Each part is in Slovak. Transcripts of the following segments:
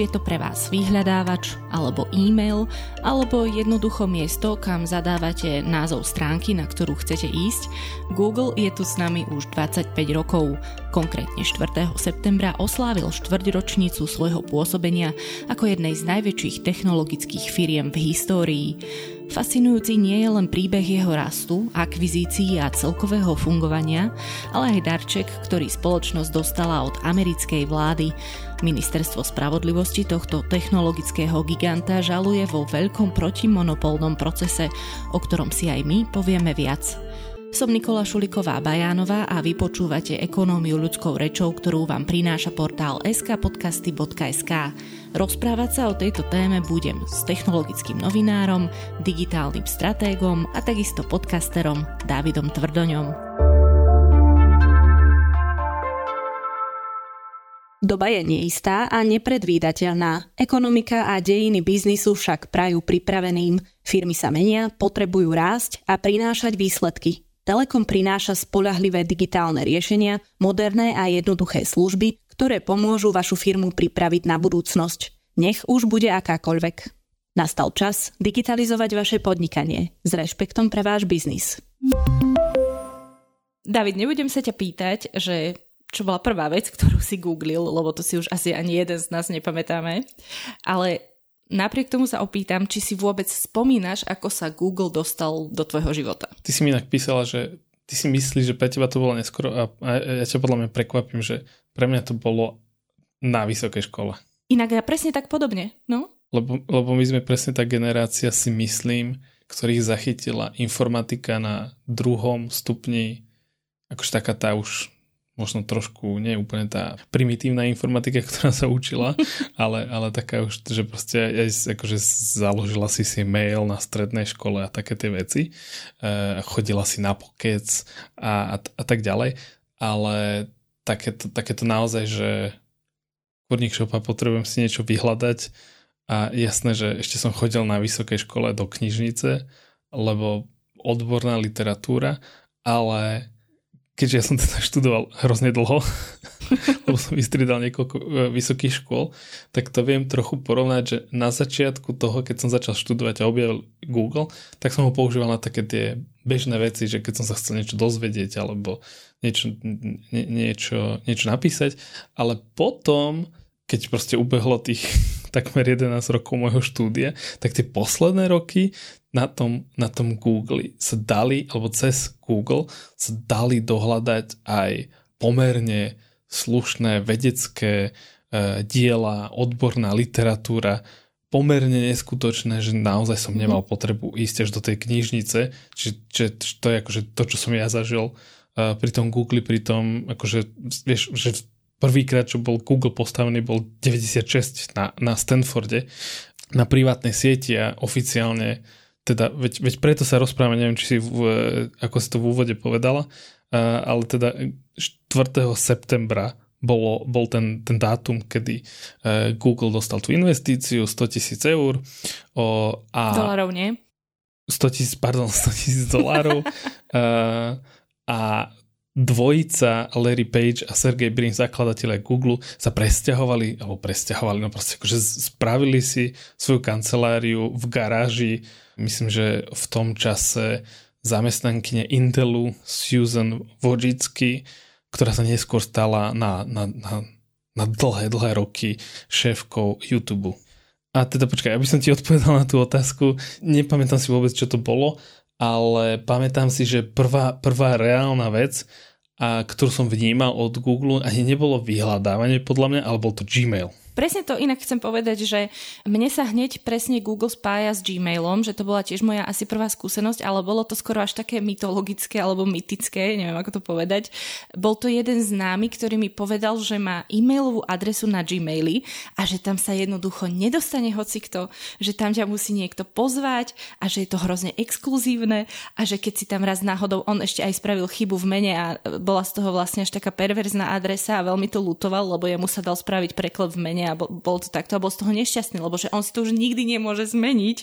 je to pre vás vyhľadávač, alebo e-mail, alebo jednoducho miesto, kam zadávate názov stránky, na ktorú chcete ísť, Google je tu s nami už 25 rokov. Konkrétne 4. septembra oslávil štvrťročnicu svojho pôsobenia ako jednej z najväčších technologických firiem v histórii. Fascinujúci nie je len príbeh jeho rastu, akvizícií a celkového fungovania, ale aj darček, ktorý spoločnosť dostala od americkej vlády. Ministerstvo spravodlivosti tohto technologického giganta žaluje vo veľkom protimonopolnom procese, o ktorom si aj my povieme viac. Som Nikola Šuliková Bajánová a vy počúvate ekonómiu ľudskou rečou, ktorú vám prináša portál skpodcasty.sk. Rozprávať sa o tejto téme budem s technologickým novinárom, digitálnym stratégom a takisto podcasterom Dávidom Tvrdoňom. Doba je neistá a nepredvídateľná. Ekonomika a dejiny biznisu však prajú pripraveným. Firmy sa menia, potrebujú rásť a prinášať výsledky. Telekom prináša spolahlivé digitálne riešenia, moderné a jednoduché služby, ktoré pomôžu vašu firmu pripraviť na budúcnosť. Nech už bude akákoľvek. Nastal čas digitalizovať vaše podnikanie s rešpektom pre váš biznis. David, nebudem sa ťa pýtať, že čo bola prvá vec, ktorú si googlil, lebo to si už asi ani jeden z nás nepamätáme, ale Napriek tomu sa opýtam, či si vôbec spomínaš, ako sa Google dostal do tvojho života. Ty si mi inak písala, že ty si myslíš, že pre teba to bolo neskoro a, ja ťa podľa mňa prekvapím, že pre mňa to bolo na vysokej škole. Inak ja presne tak podobne, no? Lebo, lebo my sme presne tá generácia, si myslím, ktorých zachytila informatika na druhom stupni, akože taká tá už možno trošku, nie úplne tá primitívna informatika, ktorá sa učila, ale, ale taká už, že proste aj akože založila si si mail na strednej škole a také tie veci. E, chodila si na pokec a, a, a tak ďalej. Ale takéto, takéto naozaj, že kurník šopa potrebujem si niečo vyhľadať a jasné, že ešte som chodil na vysokej škole do knižnice, lebo odborná literatúra, ale keďže ja som teda študoval hrozne dlho, lebo som vystriedal niekoľko e, vysokých škôl, tak to viem trochu porovnať, že na začiatku toho, keď som začal študovať a objavil Google, tak som ho používal na také tie bežné veci, že keď som sa chcel niečo dozvedieť alebo niečo, nie, niečo, niečo napísať, ale potom, keď proste ubehlo tých takmer 11 rokov môjho štúdia, tak tie posledné roky na tom, na tom Google sa dali, alebo cez Google sa dali dohľadať aj pomerne slušné vedecké e, diela, odborná literatúra, pomerne neskutočné, že naozaj som mhm. nemal potrebu ísť až do tej knižnice, čiže, čiže to je akože to, čo som ja zažil e, pri tom Google, pri tom, akože, vieš, že prvýkrát, čo bol Google postavený, bol 96 na, na Stanforde, na privátnej sieti a oficiálne teda, veď, veď preto sa rozprávame, neviem, či si, v, ako si to v úvode povedala, ale teda 4. septembra bolo, bol ten, ten dátum, kedy uh, Google dostal tú investíciu 100 tisíc eur. O, a Dolarov, nie? 100 tisíc, pardon, 100 tisíc dolárov. uh, a dvojica Larry Page a Sergey Brin, zakladatelia Google, sa presťahovali, alebo presťahovali, no proste akože spravili si svoju kanceláriu v garáži myslím, že v tom čase zamestnankyne Intelu Susan Wojcicki, ktorá sa neskôr stala na, na, na, na dlhé, dlhé roky šéfkou YouTube. A teda počkaj, aby som ti odpovedal na tú otázku, nepamätám si vôbec, čo to bolo, ale pamätám si, že prvá, prvá reálna vec, a ktorú som vnímal od Google, ani nebolo vyhľadávanie podľa mňa, ale bol to Gmail. Presne to inak chcem povedať, že mne sa hneď presne Google spája s Gmailom, že to bola tiež moja asi prvá skúsenosť, ale bolo to skoro až také mytologické alebo mytické, neviem ako to povedať. Bol to jeden známy, ktorý mi povedal, že má e-mailovú adresu na Gmaili a že tam sa jednoducho nedostane hocikto, že tam ťa musí niekto pozvať a že je to hrozne exkluzívne a že keď si tam raz náhodou on ešte aj spravil chybu v mene a bola z toho vlastne až taká perverzná adresa a veľmi to lutoval, lebo jemu sa dal spraviť preklep v mene a bol, bol to takto a bol z toho nešťastný, lebo že on si to už nikdy nemôže zmeniť.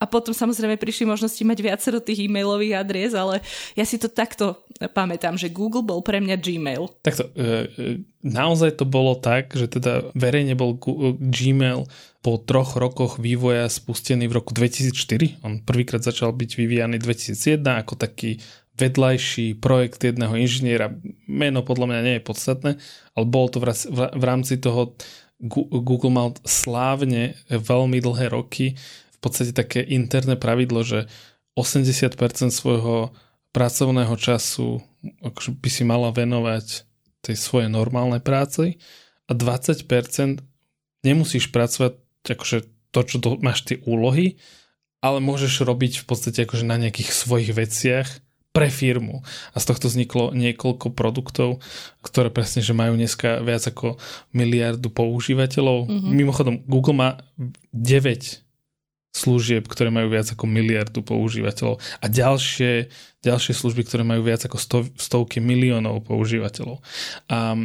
A potom samozrejme prišli možnosti mať viacero tých e-mailových adries, ale ja si to takto pamätám, že Google bol pre mňa Gmail. Takto, e, e, naozaj to bolo tak, že teda verejne bol Gmail po troch rokoch vývoja spustený v roku 2004. On prvýkrát začal byť vyvíjaný 2001 ako taký vedľajší projekt jedného inžiniera. Meno podľa mňa nie je podstatné, ale bolo to v rámci toho, Google mal slávne veľmi dlhé roky v podstate také interné pravidlo, že 80% svojho pracovného času akože by si mala venovať tej svojej normálnej práci a 20% nemusíš pracovať akože to, čo máš tie úlohy, ale môžeš robiť v podstate akože na nejakých svojich veciach pre firmu. A z tohto vzniklo niekoľko produktov, ktoré presne, že majú dneska viac ako miliardu používateľov. Mm-hmm. Mimochodom, Google má 9 služieb, ktoré majú viac ako miliardu používateľov a ďalšie, ďalšie služby, ktoré majú viac ako sto, stovky miliónov používateľov. A,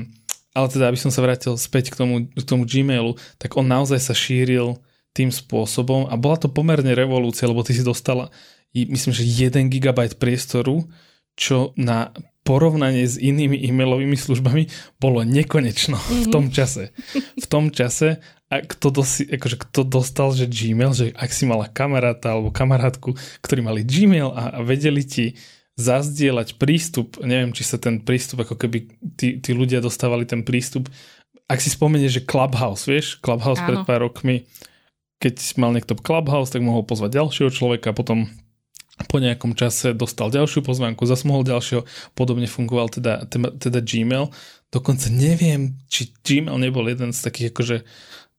ale teda, aby som sa vrátil späť k tomu, k tomu Gmailu, tak on naozaj sa šíril tým spôsobom a bola to pomerne revolúcia, lebo ty si dostala myslím, že 1 GB priestoru, čo na porovnanie s inými e-mailovými službami bolo nekonečno mm-hmm. v tom mhm. čase. V tom čase, a kto, dosi, akože kto dostal, že Gmail, že ak si mala kamaráta alebo kamarátku, ktorí mali Gmail a, a vedeli ti zazdieľať prístup, neviem, či sa ten prístup, ako keby tí, tí ľudia dostávali ten prístup, ak si spomenieš, že Clubhouse, vieš, Clubhouse Áno. pred pár rokmi, keď mal niekto Clubhouse, tak mohol pozvať ďalšieho človeka, potom po nejakom čase dostal ďalšiu pozvánku, zase mohol ďalšieho, podobne fungoval teda, teda, Gmail. Dokonca neviem, či Gmail nebol jeden z takých akože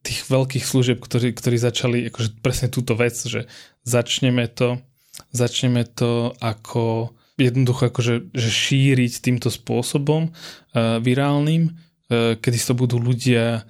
tých veľkých služieb, ktorí, ktorí začali akože presne túto vec, že začneme to, začneme to ako jednoducho akože že šíriť týmto spôsobom uh, virálnym, uh, kedy to budú ľudia,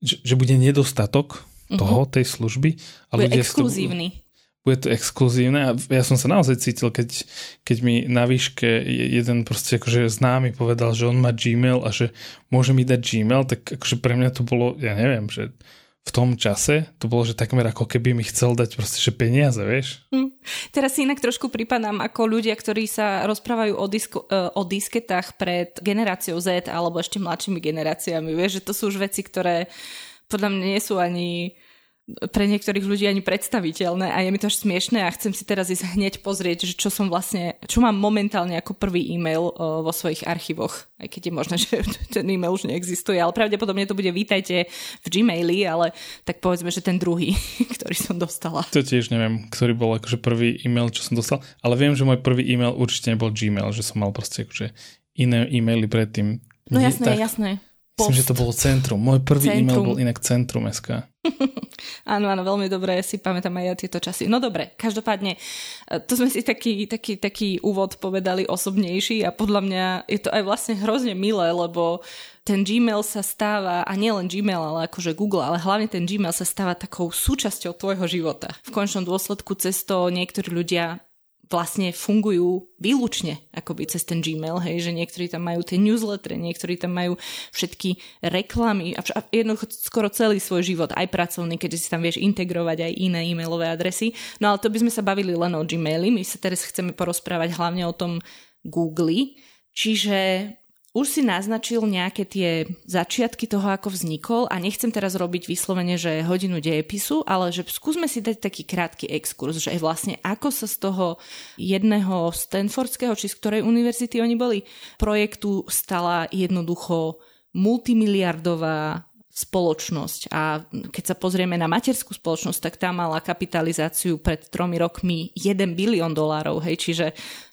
že, že bude nedostatok mhm. toho, tej služby. A bude ľudia exkluzívny bude to exkluzívne a ja som sa naozaj cítil, keď, keď mi na výške jeden proste akože známy povedal, že on má Gmail a že môže mi dať Gmail, tak akože pre mňa to bolo, ja neviem, že v tom čase to bolo, že takmer ako keby mi chcel dať proste, že peniaze, vieš. Hm. Teraz si inak trošku pripadám ako ľudia, ktorí sa rozprávajú o, disko, e, o disketách pred generáciou Z alebo ešte mladšími generáciami, vieš, že to sú už veci, ktoré podľa mňa nie sú ani pre niektorých ľudí ani predstaviteľné a je mi to až smiešné a chcem si teraz ísť hneď pozrieť, že čo som vlastne, čo mám momentálne ako prvý e-mail vo svojich archívoch, aj keď je možné, že ten e-mail už neexistuje, ale pravdepodobne to bude vítajte v Gmaili, ale tak povedzme, že ten druhý, ktorý som dostala. To tiež neviem, ktorý bol akože prvý e-mail, čo som dostal, ale viem, že môj prvý e-mail určite nebol Gmail, že som mal proste akože iné e-maily predtým. No jasné, tak, jasné. Post. Myslím, že to bolo Centrum. Môj prvý centrum. e-mail bol inak Centrum SK. áno, áno, veľmi dobre, si pamätám aj ja tieto časy. No dobre, každopádne, e, tu sme si taký, taký, taký úvod povedali osobnejší a podľa mňa je to aj vlastne hrozne milé, lebo ten Gmail sa stáva, a nielen Gmail, ale akože Google, ale hlavne ten Gmail sa stáva takou súčasťou tvojho života. V končnom dôsledku cez to niektorí ľudia vlastne fungujú výlučne akoby cez ten Gmail, hej, že niektorí tam majú tie newslettery, niektorí tam majú všetky reklamy a, a jednoducho skoro celý svoj život, aj pracovný, keďže si tam vieš integrovať aj iné e-mailové adresy. No ale to by sme sa bavili len o Gmaili, my sa teraz chceme porozprávať hlavne o tom Google, čiže už si naznačil nejaké tie začiatky toho, ako vznikol a nechcem teraz robiť vyslovene, že hodinu dejepisu, ale že skúsme si dať taký krátky exkurs, že vlastne ako sa z toho jedného Stanfordského, či z ktorej univerzity oni boli, projektu stala jednoducho multimiliardová spoločnosť. A keď sa pozrieme na materskú spoločnosť, tak tá mala kapitalizáciu pred tromi rokmi 1 bilión dolárov, hej, čiže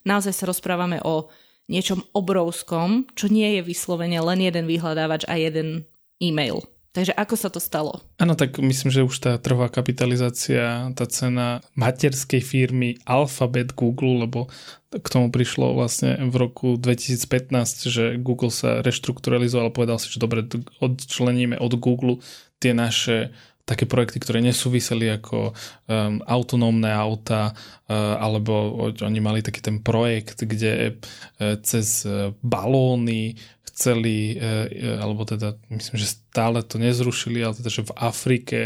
naozaj sa rozprávame o niečom obrovskom, čo nie je vyslovene len jeden vyhľadávač a jeden e-mail. Takže ako sa to stalo? Áno, tak myslím, že už tá trhová kapitalizácia, tá cena materskej firmy Alphabet Google, lebo k tomu prišlo vlastne v roku 2015, že Google sa reštrukturalizoval a povedal si, že dobre, odčleníme od Google tie naše také projekty, ktoré nesúviseli ako um, autonómne auta, uh, alebo oni mali taký ten projekt, kde uh, cez uh, balóny chceli, uh, alebo teda myslím, že stále to nezrušili, ale teda, že v Afrike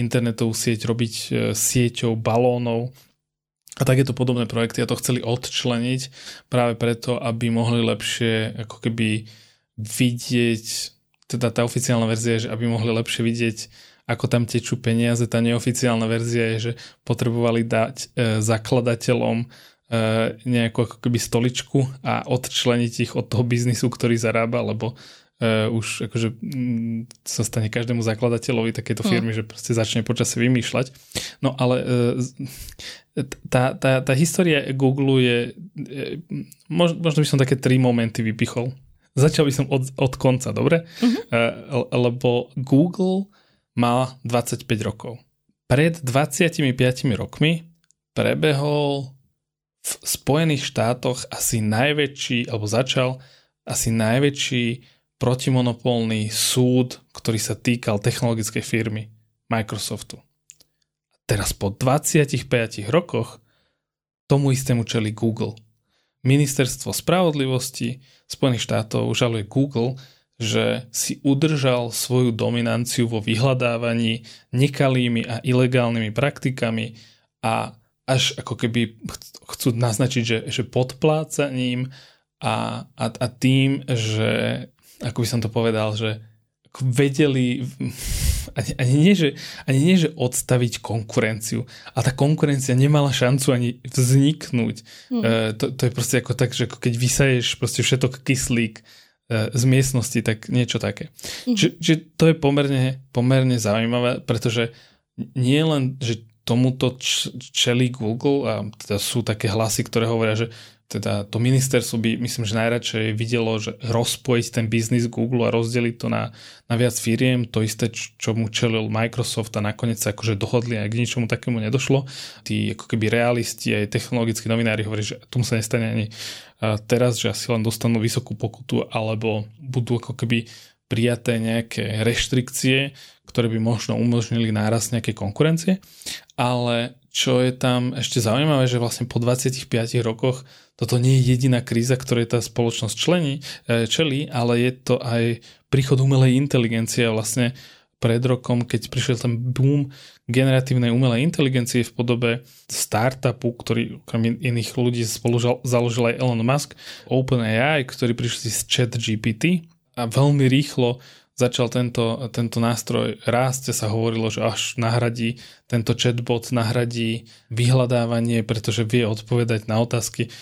internetovú sieť robiť uh, sieťou balónov. A takéto podobné projekty a to chceli odčleniť práve preto, aby mohli lepšie ako keby vidieť, teda tá oficiálna verzia je, že aby mohli lepšie vidieť ako tam tečú peniaze. Tá neoficiálna verzia je, že potrebovali dať e, zakladateľom e, nejakú ako keby stoličku a odčleniť ich od toho biznisu, ktorý zarába, lebo e, už akože m, mm, sa stane každému zakladateľovi takéto hm. firmy, hmm. že proste začne počasie vymýšľať. No ale e, tá, tá, tá história Google je, možno, by som také tri momenty vypichol. Začal by som od, od konca, dobre? Mm-hmm. Lebo Google mal 25 rokov. Pred 25 rokmi prebehol v Spojených štátoch asi najväčší, alebo začal asi najväčší protimonopolný súd, ktorý sa týkal technologickej firmy Microsoftu. Teraz po 25 rokoch tomu istému čeli Google. Ministerstvo spravodlivosti Spojených štátov žaluje Google, že si udržal svoju dominanciu vo vyhľadávaní nekalými a ilegálnymi praktikami a až ako keby chcú naznačiť, že, že podplácaním a, a, a tým, že ako by som to povedal, že vedeli ani, ani, nie, že, ani nie, že odstaviť konkurenciu, a tá konkurencia nemala šancu ani vzniknúť. Mm. E, to, to je proste ako tak, že keď vysaješ proste všetok kyslík z miestnosti, tak niečo také. Mm-hmm. Či, či to je pomerne, pomerne zaujímavé, pretože nie len, že tomuto čelí Google a teda sú také hlasy, ktoré hovoria, že teda to ministerstvo by, myslím, že najradšej videlo, že rozpojiť ten biznis Google a rozdeliť to na, na viac firiem, to isté, čo mu čelil Microsoft a nakoniec sa akože dohodli a k ničomu takému nedošlo. Tí ako keby realisti aj technologickí novinári hovorí, že tomu sa nestane ani teraz, že asi len dostanú vysokú pokutu alebo budú ako keby prijaté nejaké reštrikcie, ktoré by možno umožnili nárast nejakej konkurencie, ale čo je tam ešte zaujímavé, že vlastne po 25 rokoch toto nie je jediná kríza, ktorej tá spoločnosť člení, e, čelí, ale je to aj príchod umelej inteligencie. Vlastne pred rokom, keď prišiel ten boom generatívnej umelej inteligencie v podobe startupu, ktorý okrem iných ľudí spolu založil aj Elon Musk, OpenAI, ktorý prišli z chat GPT a veľmi rýchlo začal tento, tento nástroj rásť sa hovorilo, že až nahradí, tento chatbot nahradí vyhľadávanie, pretože vie odpovedať na otázky.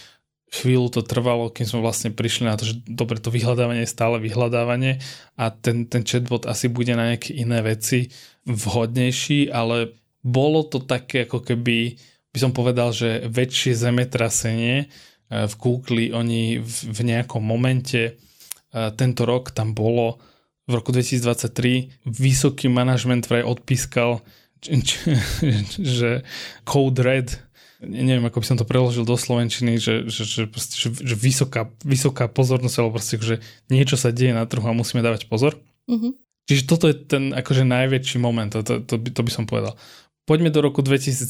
Chvíľu to trvalo, kým sme vlastne prišli na to, že dobre, to vyhľadávanie je stále vyhľadávanie a ten, ten chatbot asi bude na nejaké iné veci vhodnejší, ale bolo to také ako keby, by som povedal, že väčšie zemetrasenie v Google, oni v, v nejakom momente tento rok tam bolo v roku 2023 vysoký manažment vraj odpískal, že Code Red, neviem, ako by som to preložil do Slovenčiny, že, že, že, proste, že, že vysoká, vysoká pozornosť, alebo proste, že niečo sa deje na trhu a musíme dávať pozor. Mm-hmm. Čiže toto je ten akože najväčší moment, to, to, to, by, to by som povedal. Poďme do roku 2007.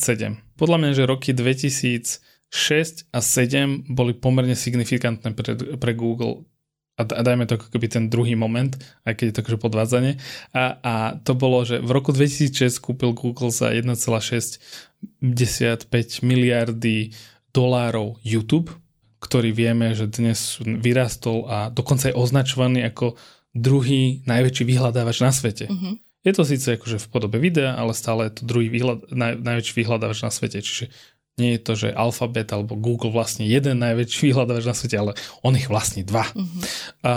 Podľa mňa, že roky 2006 a 7 boli pomerne signifikantné pre, pre Google a dajme to ako keby ten druhý moment, aj keď je to akože podvádzanie. A, a to bolo, že v roku 2006 kúpil Google za 1,65 miliardy dolárov YouTube, ktorý vieme, že dnes vyrastol a dokonca je označovaný ako druhý najväčší vyhľadávač na svete. Uh-huh. Je to síce akože v podobe videa, ale stále je to druhý výhľad, naj, najväčší vyhľadávač na svete. Čiže nie je to, že Alphabet alebo Google vlastne jeden najväčší vyhľadávač na svete, ale on ich vlastní dva. Uh-huh. A,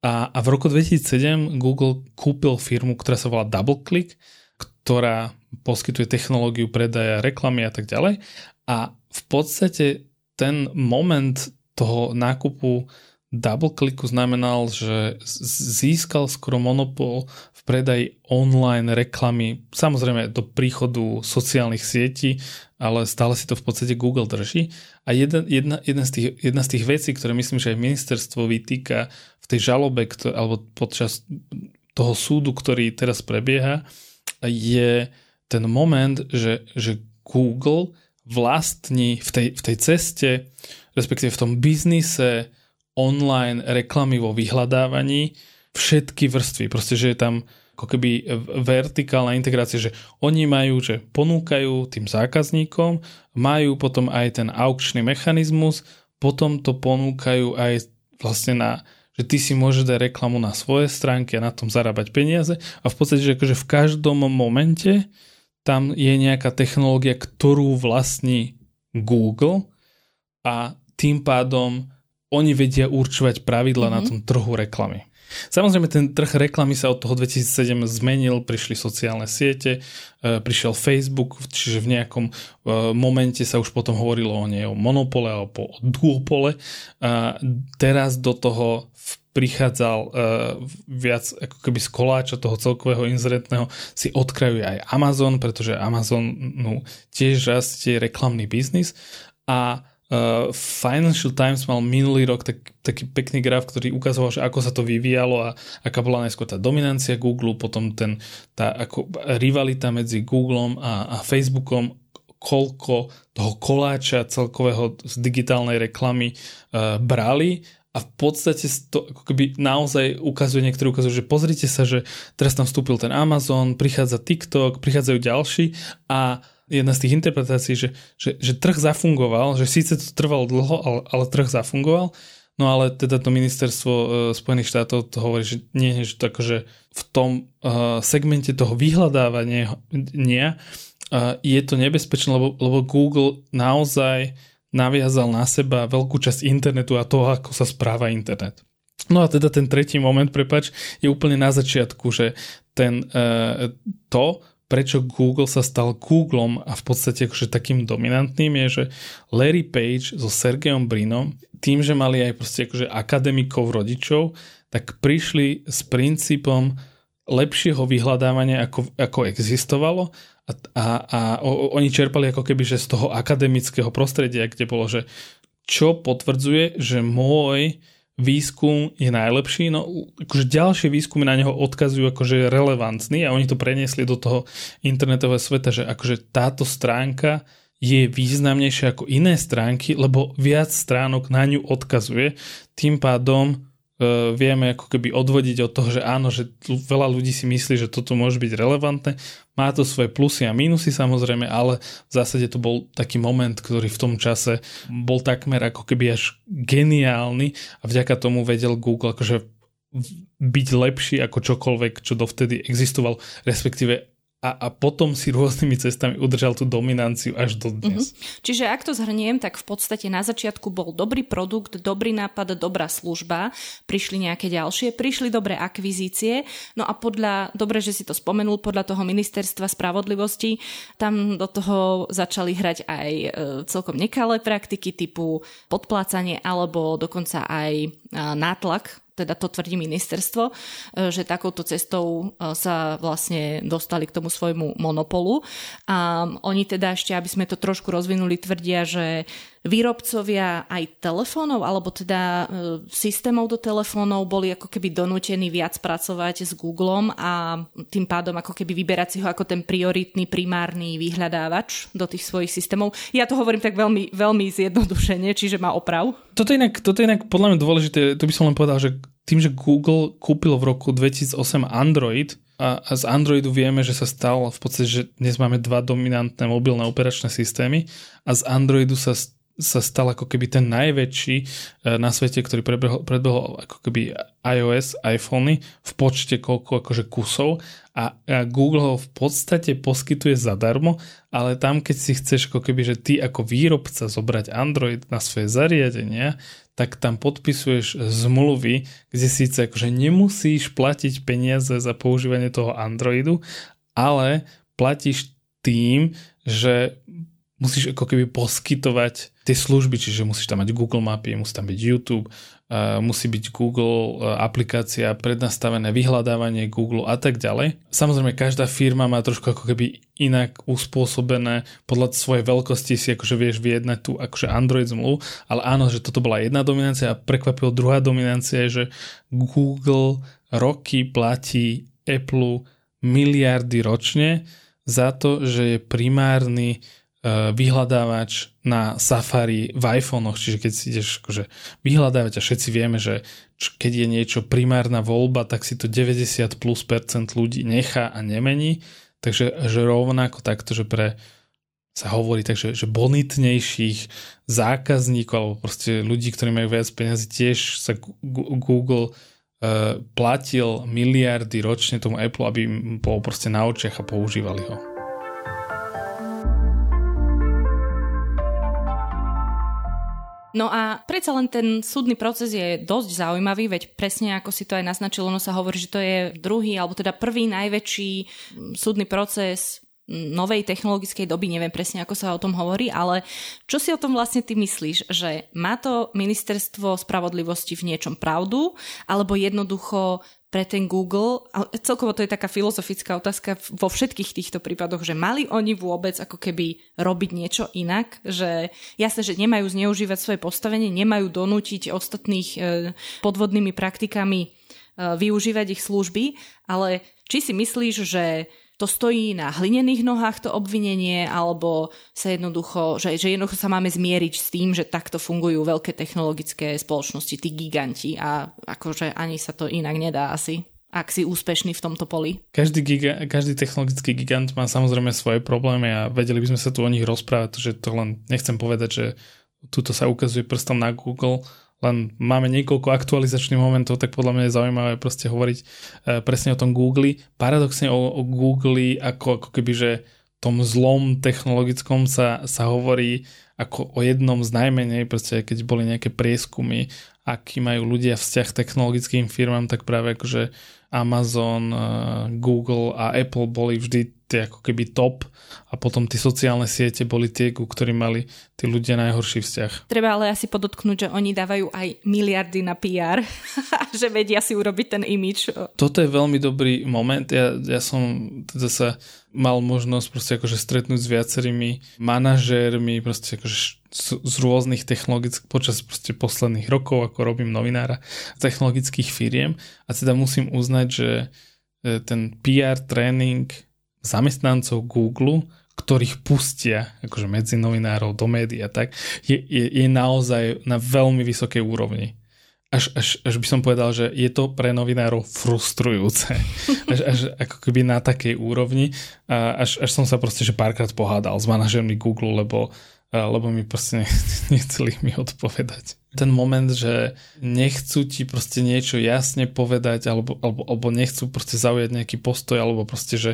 a, a v roku 2007 Google kúpil firmu, ktorá sa volá DoubleClick, ktorá poskytuje technológiu predaja reklamy a tak ďalej. A v podstate ten moment toho nákupu DoubleClicku znamenal, že získal skoro monopol v predaji online reklamy, samozrejme do príchodu sociálnych sietí, ale stále si to v podstate Google drží. A jedna, jedna, jedna, z, tých, jedna z tých vecí, ktoré myslím, že aj ministerstvo vytýka v tej žalobe, ktoré, alebo počas toho súdu, ktorý teraz prebieha, je ten moment, že, že Google vlastní v tej, v tej ceste, respektíve v tom biznise online reklamy vo vyhľadávaní všetky vrstvy. Proste, že je tam ako keby vertikálna integrácia, že oni majú, že ponúkajú tým zákazníkom, majú potom aj ten aukčný mechanizmus, potom to ponúkajú aj vlastne na že ty si môžeš dať reklamu na svoje stránky a na tom zarábať peniaze a v podstate, že akože v každom momente tam je nejaká technológia, ktorú vlastní Google a tým pádom oni vedia určovať pravidla mm-hmm. na tom trhu reklamy. Samozrejme, ten trh reklamy sa od toho 2007 zmenil, prišli sociálne siete, e, prišiel Facebook, čiže v nejakom e, momente sa už potom hovorilo o nej o monopole alebo o duopole. A teraz do toho prichádzal uh, viac ako keby z koláča toho celkového inzerentného si odkrajuje aj Amazon, pretože Amazon no, tiež rastie reklamný biznis a Uh, Financial Times mal minulý rok tak, taký pekný graf, ktorý ukazoval, že ako sa to vyvíjalo a aká bola najskôr tá dominancia Google, potom ten, tá ako rivalita medzi Googlem a, a Facebookom, koľko toho koláča celkového z digitálnej reklamy uh, brali. A v podstate to ako keby naozaj ukazuje, niektorí ukazujú, že pozrite sa, že teraz tam vstúpil ten Amazon, prichádza TikTok, prichádzajú ďalší a jedna z tých interpretácií, že, že, že trh zafungoval, že síce to trvalo dlho, ale, ale trh zafungoval, no ale teda to ministerstvo uh, Spojených štátov to hovorí, že nie, že to akože v tom uh, segmente toho vyhľadávania nie, uh, je to nebezpečné, lebo, lebo Google naozaj naviazal na seba veľkú časť internetu a toho, ako sa správa internet. No a teda ten tretí moment, prepač, je úplne na začiatku, že ten, uh, to, prečo Google sa stal Googlom a v podstate akože takým dominantným je, že Larry Page so Sergejom Brinom, tým, že mali aj proste akože akademikov, rodičov, tak prišli s princípom lepšieho vyhľadávania, ako, ako existovalo a, a, a o, oni čerpali ako keby že z toho akademického prostredia, kde bolo, že čo potvrdzuje, že môj výskum je najlepší, no akože ďalšie výskumy na neho odkazujú akože relevantný a oni to preniesli do toho internetového sveta, že akože táto stránka je významnejšia ako iné stránky, lebo viac stránok na ňu odkazuje, tým pádom vieme ako keby odvodiť od toho, že áno, že veľa ľudí si myslí, že toto môže byť relevantné. Má to svoje plusy a mínusy samozrejme, ale v zásade to bol taký moment, ktorý v tom čase bol takmer ako keby až geniálny a vďaka tomu vedel Google akože byť lepší ako čokoľvek, čo dovtedy existoval, respektíve a, a potom si rôznymi cestami udržal tú dominanciu až do dnes. Mm-hmm. Čiže ak to zhrniem, tak v podstate na začiatku bol dobrý produkt, dobrý nápad, dobrá služba, prišli nejaké ďalšie, prišli dobré akvizície, no a podľa, dobre, že si to spomenul, podľa toho ministerstva spravodlivosti, tam do toho začali hrať aj e, celkom nekalé praktiky typu podplácanie alebo dokonca aj e, nátlak teda to tvrdí ministerstvo, e, že takouto cestou e, sa vlastne dostali k tomu svojmu monopolu. A oni teda ešte, aby sme to trošku rozvinuli, tvrdia, že výrobcovia aj telefónov, alebo teda e, systémov do telefónov boli ako keby donútení viac pracovať s Googlem a tým pádom ako keby vyberať si ho ako ten prioritný, primárny vyhľadávač do tých svojich systémov. Ja to hovorím tak veľmi, veľmi zjednodušene, čiže má oprav. Toto je inak, toto je inak podľa mňa dôležité, to by som len povedal, že tým, že Google kúpil v roku 2008 Android, a, z Androidu vieme, že sa stal v podstate, že dnes máme dva dominantné mobilné operačné systémy a z Androidu sa sa stal ako keby ten najväčší e, na svete, ktorý prebehol, predbehol ako keby iOS, iPhony v počte koľko akože kusov. A, a Google ho v podstate poskytuje zadarmo, ale tam keď si chceš ako keby, že ty ako výrobca zobrať Android na svoje zariadenia, tak tam podpisuješ zmluvy, kde síce akože nemusíš platiť peniaze za používanie toho Androidu, ale platíš tým, že musíš ako keby poskytovať tie služby, čiže musíš tam mať Google mapy, musí tam byť YouTube, musí byť Google uh, aplikácia, prednastavené vyhľadávanie Google a tak ďalej. Samozrejme, každá firma má trošku ako keby inak uspôsobené, podľa svojej veľkosti si akože vieš vyjednať tú akože Android zmluvu, ale áno, že toto bola jedna dominancia a prekvapilo druhá dominancia je, že Google roky platí Apple miliardy ročne za to, že je primárny vyhľadávač na Safari v iPhonech, čiže keď si ideš akože vyhľadávať a všetci vieme, že keď je niečo primárna voľba, tak si to 90 plus percent ľudí nechá a nemení, takže že rovnako takto, že pre sa hovorí takže, že bonitnejších zákazníkov alebo proste ľudí, ktorí majú viac peniazy, tiež sa Google uh, platil miliardy ročne tomu Apple, aby bol proste na očiach a používali ho. No a predsa len ten súdny proces je dosť zaujímavý, veď presne ako si to aj naznačilo, ono sa hovorí, že to je druhý alebo teda prvý najväčší súdny proces novej technologickej doby, neviem presne, ako sa o tom hovorí, ale čo si o tom vlastne ty myslíš, že má to ministerstvo spravodlivosti v niečom pravdu, alebo jednoducho pre ten Google, a celkovo to je taká filozofická otázka vo všetkých týchto prípadoch, že mali oni vôbec ako keby robiť niečo inak, že jasné, že nemajú zneužívať svoje postavenie, nemajú donútiť ostatných e, podvodnými praktikami e, využívať ich služby, ale či si myslíš, že to stojí na hlinených nohách to obvinenie, alebo sa jednoducho, že, že jednoducho sa máme zmieriť s tým, že takto fungujú veľké technologické spoločnosti, tí giganti a akože ani sa to inak nedá asi ak si úspešný v tomto poli. Každý, giga, každý technologický gigant má samozrejme svoje problémy a vedeli by sme sa tu o nich rozprávať, že to len nechcem povedať, že tuto sa ukazuje prstom na Google, len máme niekoľko aktualizačných momentov, tak podľa mňa je zaujímavé proste hovoriť e, presne o tom Google. Paradoxne o, o Google ako, ako keby, že tom zlom technologickom sa, sa hovorí ako o jednom z najmenej, proste keď boli nejaké prieskumy, aký majú ľudia vzťah technologickým firmám, tak práve akože Amazon, e, Google a Apple boli vždy tie ako keby top a potom tie sociálne siete boli tie, ku ktorým mali tí ľudia najhorší vzťah. Treba ale asi podotknúť, že oni dávajú aj miliardy na PR, že vedia si urobiť ten imič. Toto je veľmi dobrý moment. Ja, ja som teda sa mal možnosť proste akože stretnúť s viacerými manažérmi proste akože z, z rôznych technologických, počas proste posledných rokov, ako robím novinára technologických firiem a teda musím uznať, že e, ten PR tréning zamestnancov Google, ktorých pustia akože medzi novinárov do médií a tak, je, je, je naozaj na veľmi vysokej úrovni. Až, až, až by som povedal, že je to pre novinárov frustrujúce. Až, až ako keby na takej úrovni. A až, až som sa proste že párkrát pohádal s manažermi Google, lebo lebo mi proste nechceli mi odpovedať. Ten moment, že nechcú ti proste niečo jasne povedať alebo, alebo, alebo nechcú proste zaujať nejaký postoj alebo proste, že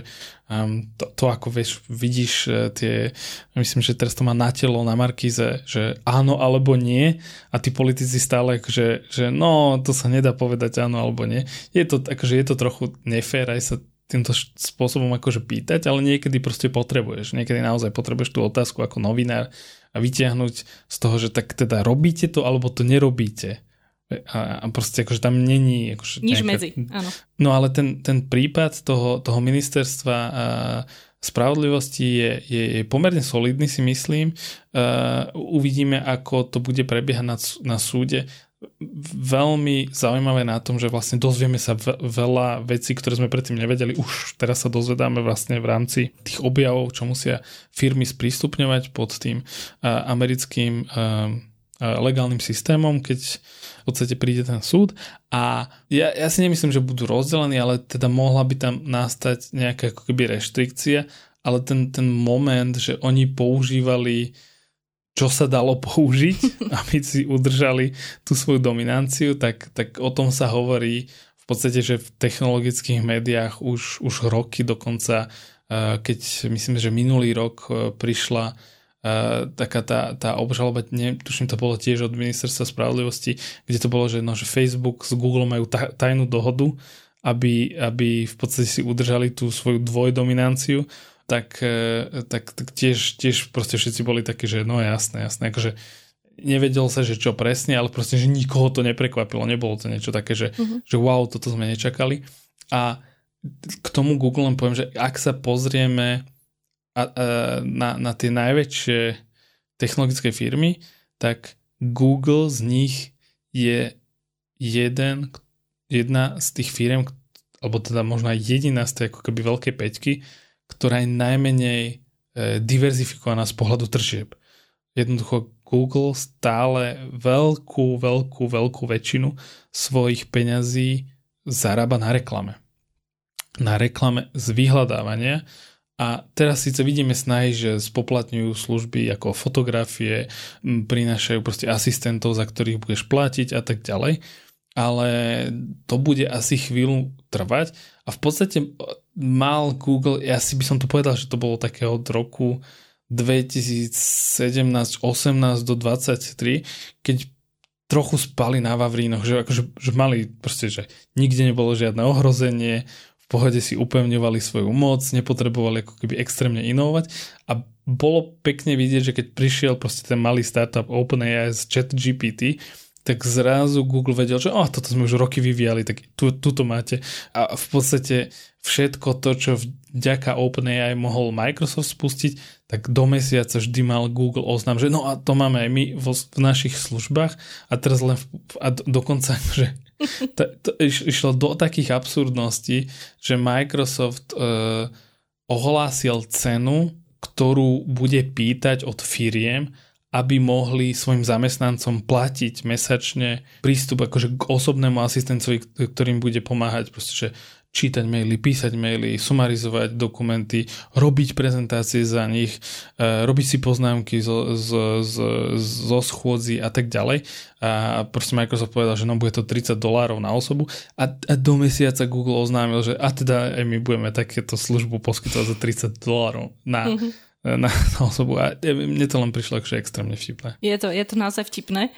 um, to, to ako vieš, vidíš uh, tie, myslím, že teraz to má na telo na Markize, že áno alebo nie a tí politici stále akože, že no, to sa nedá povedať áno alebo nie. Je to, akože je to trochu nefér aj sa týmto spôsobom akože pýtať, ale niekedy proste potrebuješ. Niekedy naozaj potrebuješ tú otázku ako novinár a vyťahnuť z toho, že tak teda robíte to, alebo to nerobíte. A, a proste akože tam není... Akože Nič nejaká... medzi, áno. No ale ten, ten prípad toho, toho ministerstva a spravodlivosti je, je, je pomerne solidný si myslím. Uh, uvidíme, ako to bude prebiehať na, na súde veľmi zaujímavé na tom, že vlastne dozvieme sa veľa vecí, ktoré sme predtým nevedeli. Už teraz sa dozvedáme vlastne v rámci tých objavov, čo musia firmy sprístupňovať pod tým uh, americkým uh, legálnym systémom, keď v podstate príde ten súd a ja, ja si nemyslím, že budú rozdelení, ale teda mohla by tam nastať nejaká ako keby reštrikcia, ale ten, ten moment, že oni používali čo sa dalo použiť, aby si udržali tú svoju dominanciu, tak, tak o tom sa hovorí v podstate, že v technologických médiách už, už roky dokonca, eh, keď myslím, že minulý rok eh, prišla eh, taká tá, tá obžaloba, tuším to bolo tiež od ministerstva spravodlivosti, kde to bolo, že, no, že Facebook s Google majú tajnú dohodu, aby, aby v podstate si udržali tú svoju dvojdominanciu tak, e, tak, tak tiež, tiež proste všetci boli takí, že no jasné, jasné, akože nevedel sa, že čo presne, ale proste, že nikoho to neprekvapilo, nebolo to niečo také, že, uh-huh. že wow, toto sme nečakali. A k tomu Google len poviem, že ak sa pozrieme a, a, na, na tie najväčšie technologické firmy, tak Google z nich je jeden, jedna z tých firm, alebo teda možno aj jediná z tej ako keby veľkej peťky, ktorá je najmenej e, diverzifikovaná z pohľadu tržieb. Jednoducho Google stále veľkú, veľkú, veľkú väčšinu svojich peňazí zarába na reklame. Na reklame z vyhľadávania a teraz síce vidíme snahy, že spoplatňujú služby ako fotografie, prinášajú proste asistentov, za ktorých budeš platiť a tak ďalej, ale to bude asi chvíľu trvať a v podstate mal Google, ja si by som to povedal, že to bolo také od roku 2017-18 do 23, keď trochu spali na Vavrínoch, že, akože, že mali proste, že nikde nebolo žiadne ohrozenie, v pohode si upevňovali svoju moc, nepotrebovali ako keby extrémne inovovať. A bolo pekne vidieť, že keď prišiel proste ten malý startup OpenAI z ChatGPT, tak zrazu Google vedel, že oh, toto sme už roky vyvíjali, tak tu, tu to máte. A v podstate všetko to, čo vďaka OpenAI mohol Microsoft spustiť, tak do mesiaca vždy mal Google oznam, že no a to máme aj my v, v našich službách a teraz len v, a dokonca, že to, to išlo do takých absurdností, že Microsoft uh, ohlásil cenu, ktorú bude pýtať od firiem aby mohli svojim zamestnancom platiť mesačne prístup akože k osobnému asistencovi, ktorým bude pomáhať. Proste, že čítať maily, písať maily, sumarizovať dokumenty, robiť prezentácie za nich, e, robiť si poznámky zo, zo, zo, zo schôdzi a tak ďalej. A proste Microsoft povedal, že no bude to 30 dolárov na osobu. A, a do mesiaca Google oznámil, že a teda aj my budeme takéto službu poskytovať za 30 dolárov na, mm-hmm na, na osobu a mne to len prišlo akože extrémne vtipné. Je to, je to naozaj vtipné.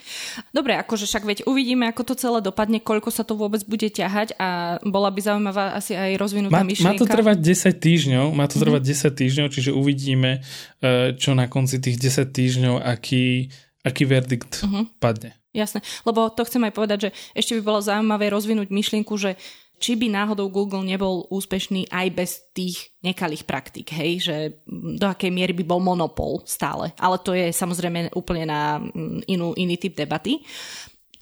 Dobre, akože však veď uvidíme, ako to celé dopadne, koľko sa to vôbec bude ťahať a bola by zaujímavá asi aj rozvinutá má, myšlienka. Má to trvať 10 týždňov, má to trvať mm-hmm. 10 týždňov, čiže uvidíme, e, čo na konci tých 10 týždňov, aký, aký verdikt mm-hmm. padne. Jasné, lebo to chcem aj povedať, že ešte by bolo zaujímavé rozvinúť myšlienku, že či by náhodou Google nebol úspešný aj bez tých nekalých praktík, hej, že do akej miery by bol monopol stále. Ale to je samozrejme úplne na mm, inú, iný typ debaty.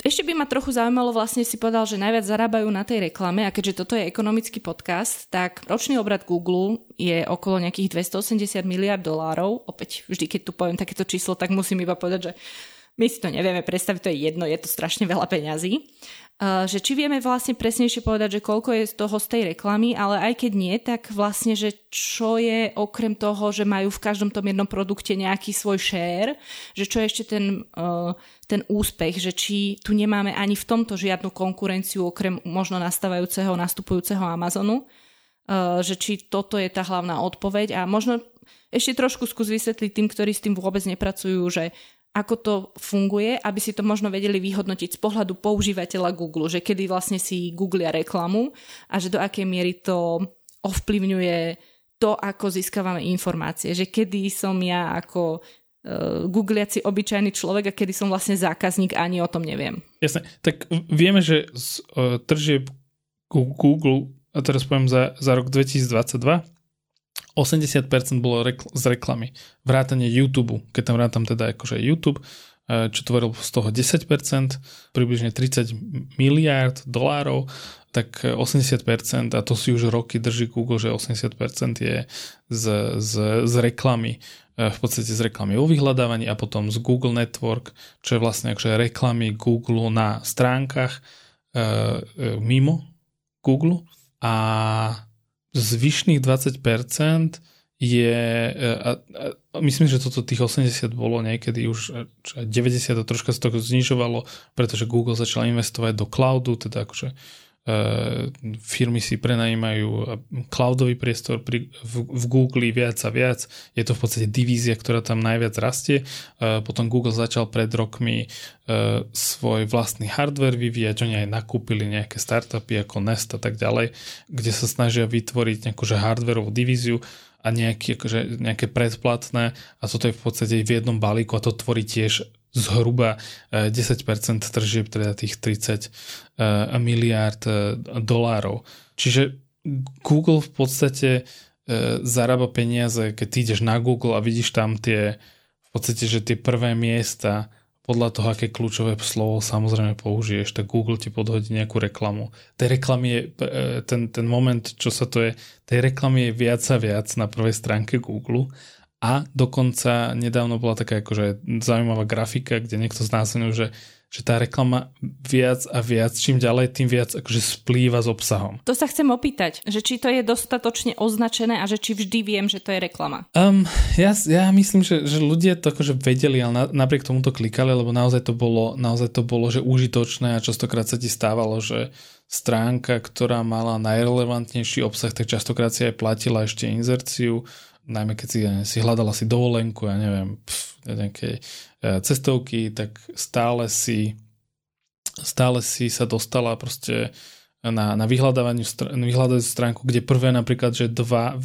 Ešte by ma trochu zaujímalo, vlastne si povedal, že najviac zarábajú na tej reklame a keďže toto je ekonomický podcast, tak ročný obrad Google je okolo nejakých 280 miliard dolárov. Opäť vždy, keď tu poviem takéto číslo, tak musím iba povedať, že my si to nevieme predstaviť, to je jedno, je to strašne veľa peňazí. Že či vieme vlastne presnejšie povedať, že koľko je z toho z tej reklamy, ale aj keď nie, tak vlastne, že čo je okrem toho, že majú v každom tom jednom produkte nejaký svoj share, že čo je ešte ten, ten úspech, že či tu nemáme ani v tomto žiadnu konkurenciu okrem možno nastávajúceho, nastupujúceho Amazonu, že či toto je tá hlavná odpoveď. A možno ešte trošku skús vysvetliť tým, ktorí s tým vôbec nepracujú, že ako to funguje, aby si to možno vedeli vyhodnotiť z pohľadu používateľa Google, že kedy vlastne si googlia reklamu a že do akej miery to ovplyvňuje to, ako získavame informácie. Že kedy som ja ako uh, googliaci obyčajný človek a kedy som vlastne zákazník ani o tom neviem. Jasne, tak vieme, že z uh, tržieb Google, a teraz poviem za, za rok 2022, 80% bolo rekl- z reklamy. Vrátanie YouTube, keď tam vrátam teda akože YouTube, e, čo tvoril z toho 10%, približne 30 miliárd dolárov, tak 80%, a to si už roky drží Google, že 80% je z, z, z reklamy, e, v podstate z reklamy o vyhľadávaní a potom z Google Network, čo je vlastne akože reklamy Google na stránkach e, mimo Google a zvyšných 20% je, e, a, a myslím, že toto tých 80 bolo niekedy už 90 to troška sa to znižovalo, pretože Google začal investovať do cloudu, teda akože Eh, firmy si prenajímajú cloudový priestor pri, v, v Google viac a viac. Je to v podstate divízia, ktorá tam najviac rastie. Eh, potom Google začal pred rokmi eh, svoj vlastný hardware vyvíjať. Oni aj nakúpili nejaké startupy ako Nest a tak ďalej, kde sa snažia vytvoriť nejakú že hardwareovú divíziu a nejaké, akože, nejaké predplatné a toto je v podstate v jednom balíku a to tvorí tiež zhruba 10% e, tržieb, teda tých 30 e, miliárd e, dolárov. Čiže Google v podstate zarába peniaze, keď ty ideš na Google a vidíš tam tie v podstate, že tie prvé miesta podľa toho, aké kľúčové slovo samozrejme použiješ, tak Google ti podhodí nejakú reklamu. Tej reklamy je, ten, ten moment, čo sa to je, tej reklamy je viac a viac na prvej stránke Google a dokonca nedávno bola taká akože zaujímavá grafika, kde niekto znázornil, že že tá reklama viac a viac, čím ďalej, tým viac akože splýva s obsahom. To sa chcem opýtať, že či to je dostatočne označené a že či vždy viem, že to je reklama. Um, ja, ja myslím, že, že ľudia to akože vedeli, ale na, napriek tomu to klikali, lebo naozaj to bolo, naozaj to bolo, že užitočné a častokrát sa ti stávalo, že stránka, ktorá mala najrelevantnejší obsah, tak častokrát si aj platila ešte inzerciu, najmä keď si, ja si hľadala si dovolenku, ja neviem, pf, nejaké E, cestovky, tak stále si stále si sa dostala proste na, na vyhľadávaniu stránku, kde prvé napríklad, že dva,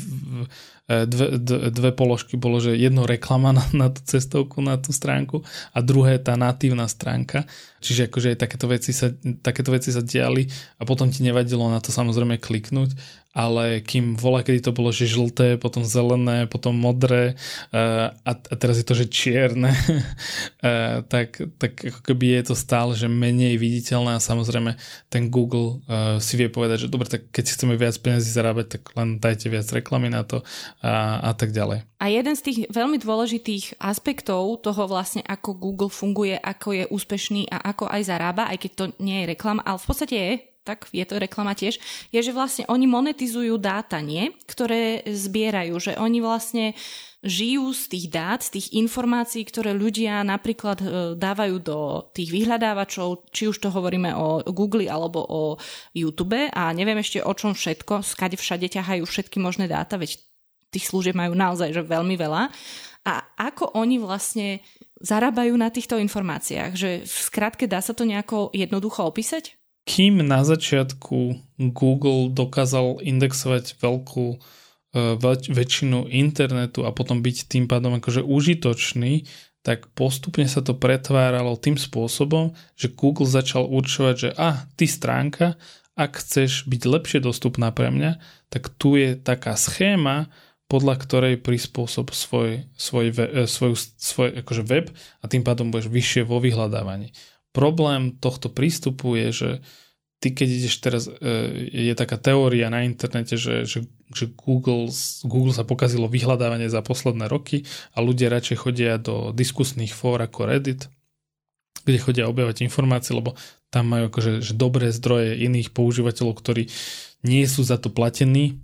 e, dve, dve, dve položky bolo, že jedno reklama na, na tú cestovku, na tú stránku a druhé tá natívna stránka. Čiže akože aj takéto veci sa, takéto veci sa diali a potom ti nevadilo na to samozrejme kliknúť ale kým vola, kedy to bolo, že žlté, potom zelené, potom modré uh, a, a teraz je to, že čierne, uh, tak, tak ako keby je to stále, že menej viditeľné a samozrejme ten Google uh, si vie povedať, že dobre, tak keď chceme viac peniazí zarábať, tak len dajte viac reklamy na to a, a tak ďalej. A jeden z tých veľmi dôležitých aspektov toho vlastne, ako Google funguje, ako je úspešný a ako aj zarába, aj keď to nie je reklama, ale v podstate je, tak je to reklama tiež, je, že vlastne oni monetizujú dáta, nie? Ktoré zbierajú, že oni vlastne žijú z tých dát, z tých informácií, ktoré ľudia napríklad e, dávajú do tých vyhľadávačov, či už to hovoríme o Google alebo o YouTube a neviem ešte o čom všetko, skade všade ťahajú všetky možné dáta, veď tých služieb majú naozaj že veľmi veľa. A ako oni vlastne zarábajú na týchto informáciách? Že v skratke dá sa to nejako jednoducho opísať? Kým na začiatku Google dokázal indexovať veľkú e, väč- väčšinu internetu a potom byť tým pádom akože užitočný, tak postupne sa to pretváralo tým spôsobom, že Google začal určovať, že a, ty stránka, ak chceš byť lepšie dostupná pre mňa, tak tu je taká schéma, podľa ktorej prispôsob svoj, svoj, e, svoj, svoj akože web a tým pádom budeš vyššie vo vyhľadávaní. Problém tohto prístupu je, že ty keď ideš teraz, e, je taká teória na internete, že, že, že Google, Google sa pokazilo vyhľadávanie za posledné roky a ľudia radšej chodia do diskusných fór ako Reddit, kde chodia objavať informácie, lebo tam majú akože že dobré zdroje iných používateľov, ktorí nie sú za to platení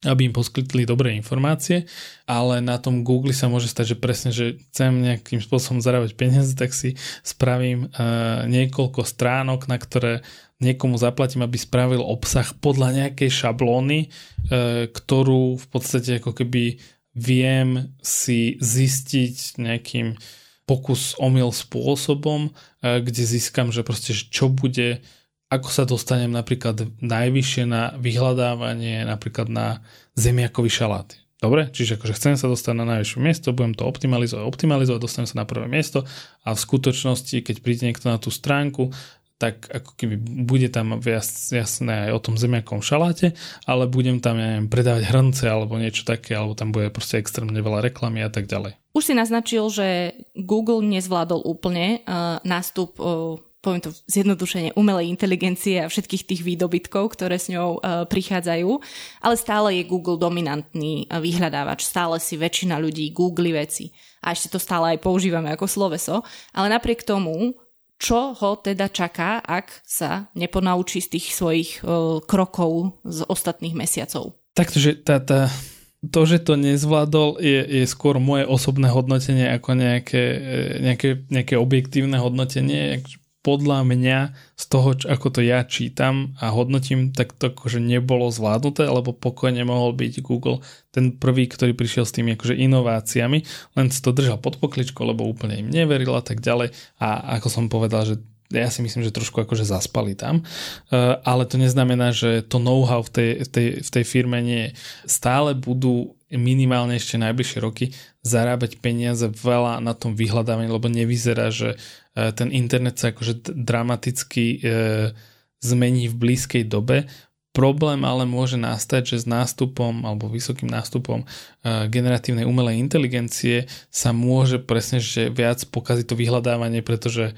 aby im poskytli dobré informácie, ale na tom Google sa môže stať, že presne, že chcem nejakým spôsobom zarábať peniaze, tak si spravím uh, niekoľko stránok, na ktoré niekomu zaplatím, aby spravil obsah podľa nejakej šablóny, uh, ktorú v podstate ako keby viem si zistiť nejakým pokus omyl spôsobom, uh, kde získam, že proste čo bude ako sa dostanem napríklad najvyššie na vyhľadávanie napríklad na zemiakový šalát. Dobre, čiže akože chcem sa dostať na najvyššie miesto, budem to optimalizovať, optimalizovať, dostanem sa na prvé miesto a v skutočnosti, keď príde niekto na tú stránku, tak ako keby bude tam viac jasné aj o tom zemiakom šaláte, ale budem tam, ja neviem, predávať hrnce alebo niečo také, alebo tam bude proste extrémne veľa reklamy a tak ďalej. Už si naznačil, že Google nezvládol úplne uh, nástup uh, poviem to zjednodušenie, umelej inteligencie a všetkých tých výdobytkov, ktoré s ňou uh, prichádzajú, ale stále je Google dominantný uh, vyhľadávač, stále si väčšina ľudí googli veci. A ešte to stále aj používame ako sloveso, ale napriek tomu, čo ho teda čaká, ak sa neponaučí z tých svojich uh, krokov z ostatných mesiacov? Takže tá, tá, to, že to nezvládol, je, je skôr moje osobné hodnotenie ako nejaké, nejaké, nejaké objektívne hodnotenie podľa mňa z toho, ako to ja čítam a hodnotím, tak to akože nebolo zvládnuté, alebo pokojne mohol byť Google ten prvý, ktorý prišiel s tými akože inováciami, len si to držal pod pokličkou, lebo úplne im neveril a tak ďalej. A ako som povedal, že ja si myslím, že trošku akože zaspali tam, uh, ale to neznamená, že to know-how v tej, v, tej, v tej firme nie je. Stále budú minimálne ešte najbližšie roky zarábať peniaze veľa na tom vyhľadávaní, lebo nevyzerá, že E, ten internet sa akože dramaticky e, zmení v blízkej dobe. Problém ale môže nastať, že s nástupom alebo vysokým nástupom uh, generatívnej umelej inteligencie sa môže presne, že viac pokaziť to vyhľadávanie, pretože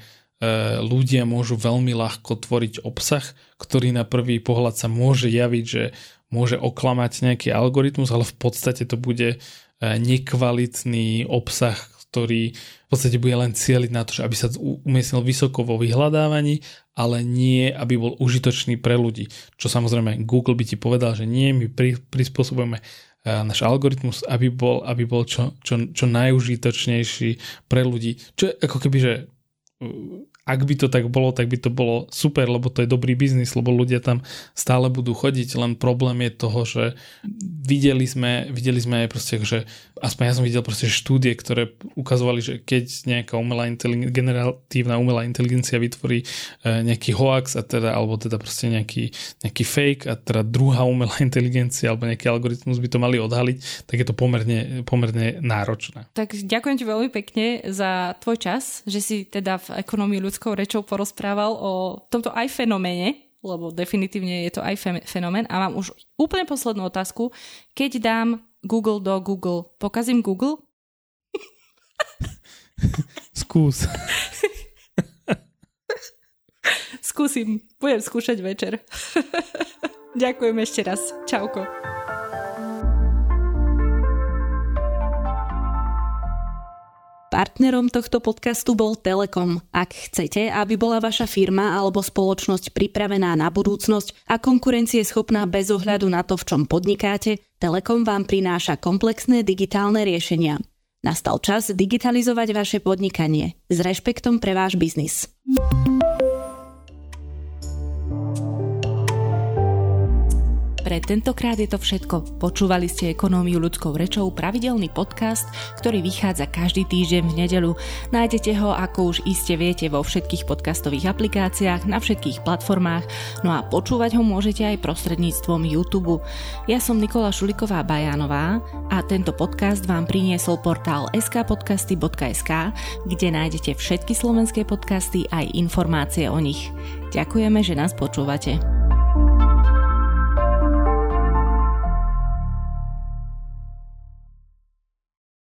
ľudia môžu veľmi ľahko tvoriť obsah, ktorý na prvý pohľad sa môže javiť, že môže oklamať nejaký algoritmus, ale v podstate to bude uh, nekvalitný obsah, ktorý v podstate bude len cieliť na to, aby sa umiestnil vysoko vo vyhľadávaní, ale nie, aby bol užitočný pre ľudí. Čo samozrejme Google by ti povedal, že nie, my pri, prispôsobujeme e, náš algoritmus, aby bol, aby bol čo, čo, čo najužitočnejší pre ľudí. Čo je ako keby, že ak by to tak bolo, tak by to bolo super, lebo to je dobrý biznis, lebo ľudia tam stále budú chodiť, len problém je toho, že videli sme, videli sme aj proste, že aspoň ja som videl proste štúdie, ktoré ukazovali, že keď nejaká umelá generatívna umelá inteligencia vytvorí e, nejaký hoax a teda, alebo teda proste nejaký, nejaký fake a teda druhá umelá inteligencia alebo nejaký algoritmus by to mali odhaliť, tak je to pomerne, pomerne náročné. Tak ďakujem ti veľmi pekne za tvoj čas, že si teda v ekonomii ľudskou rečou porozprával o tomto aj fenoméne, lebo definitívne je to aj fenomén. A mám už úplne poslednú otázku. Keď dám Google do Google, pokazím Google? Skús. Skúsim. Budem skúšať večer. Ďakujem ešte raz. Čauko. Partnerom tohto podcastu bol Telekom. Ak chcete, aby bola vaša firma alebo spoločnosť pripravená na budúcnosť a konkurencie schopná bez ohľadu na to, v čom podnikáte, Telekom vám prináša komplexné digitálne riešenia. Nastal čas digitalizovať vaše podnikanie s rešpektom pre váš biznis. Pre tentokrát je to všetko. Počúvali ste Ekonómiu ľudskou rečou, pravidelný podcast, ktorý vychádza každý týždeň v nedelu. Nájdete ho, ako už iste viete, vo všetkých podcastových aplikáciách, na všetkých platformách, no a počúvať ho môžete aj prostredníctvom YouTube. Ja som Nikola Šuliková Bajanová a tento podcast vám priniesol portál skpodcasty.sk, kde nájdete všetky slovenské podcasty aj informácie o nich. Ďakujeme, že nás počúvate.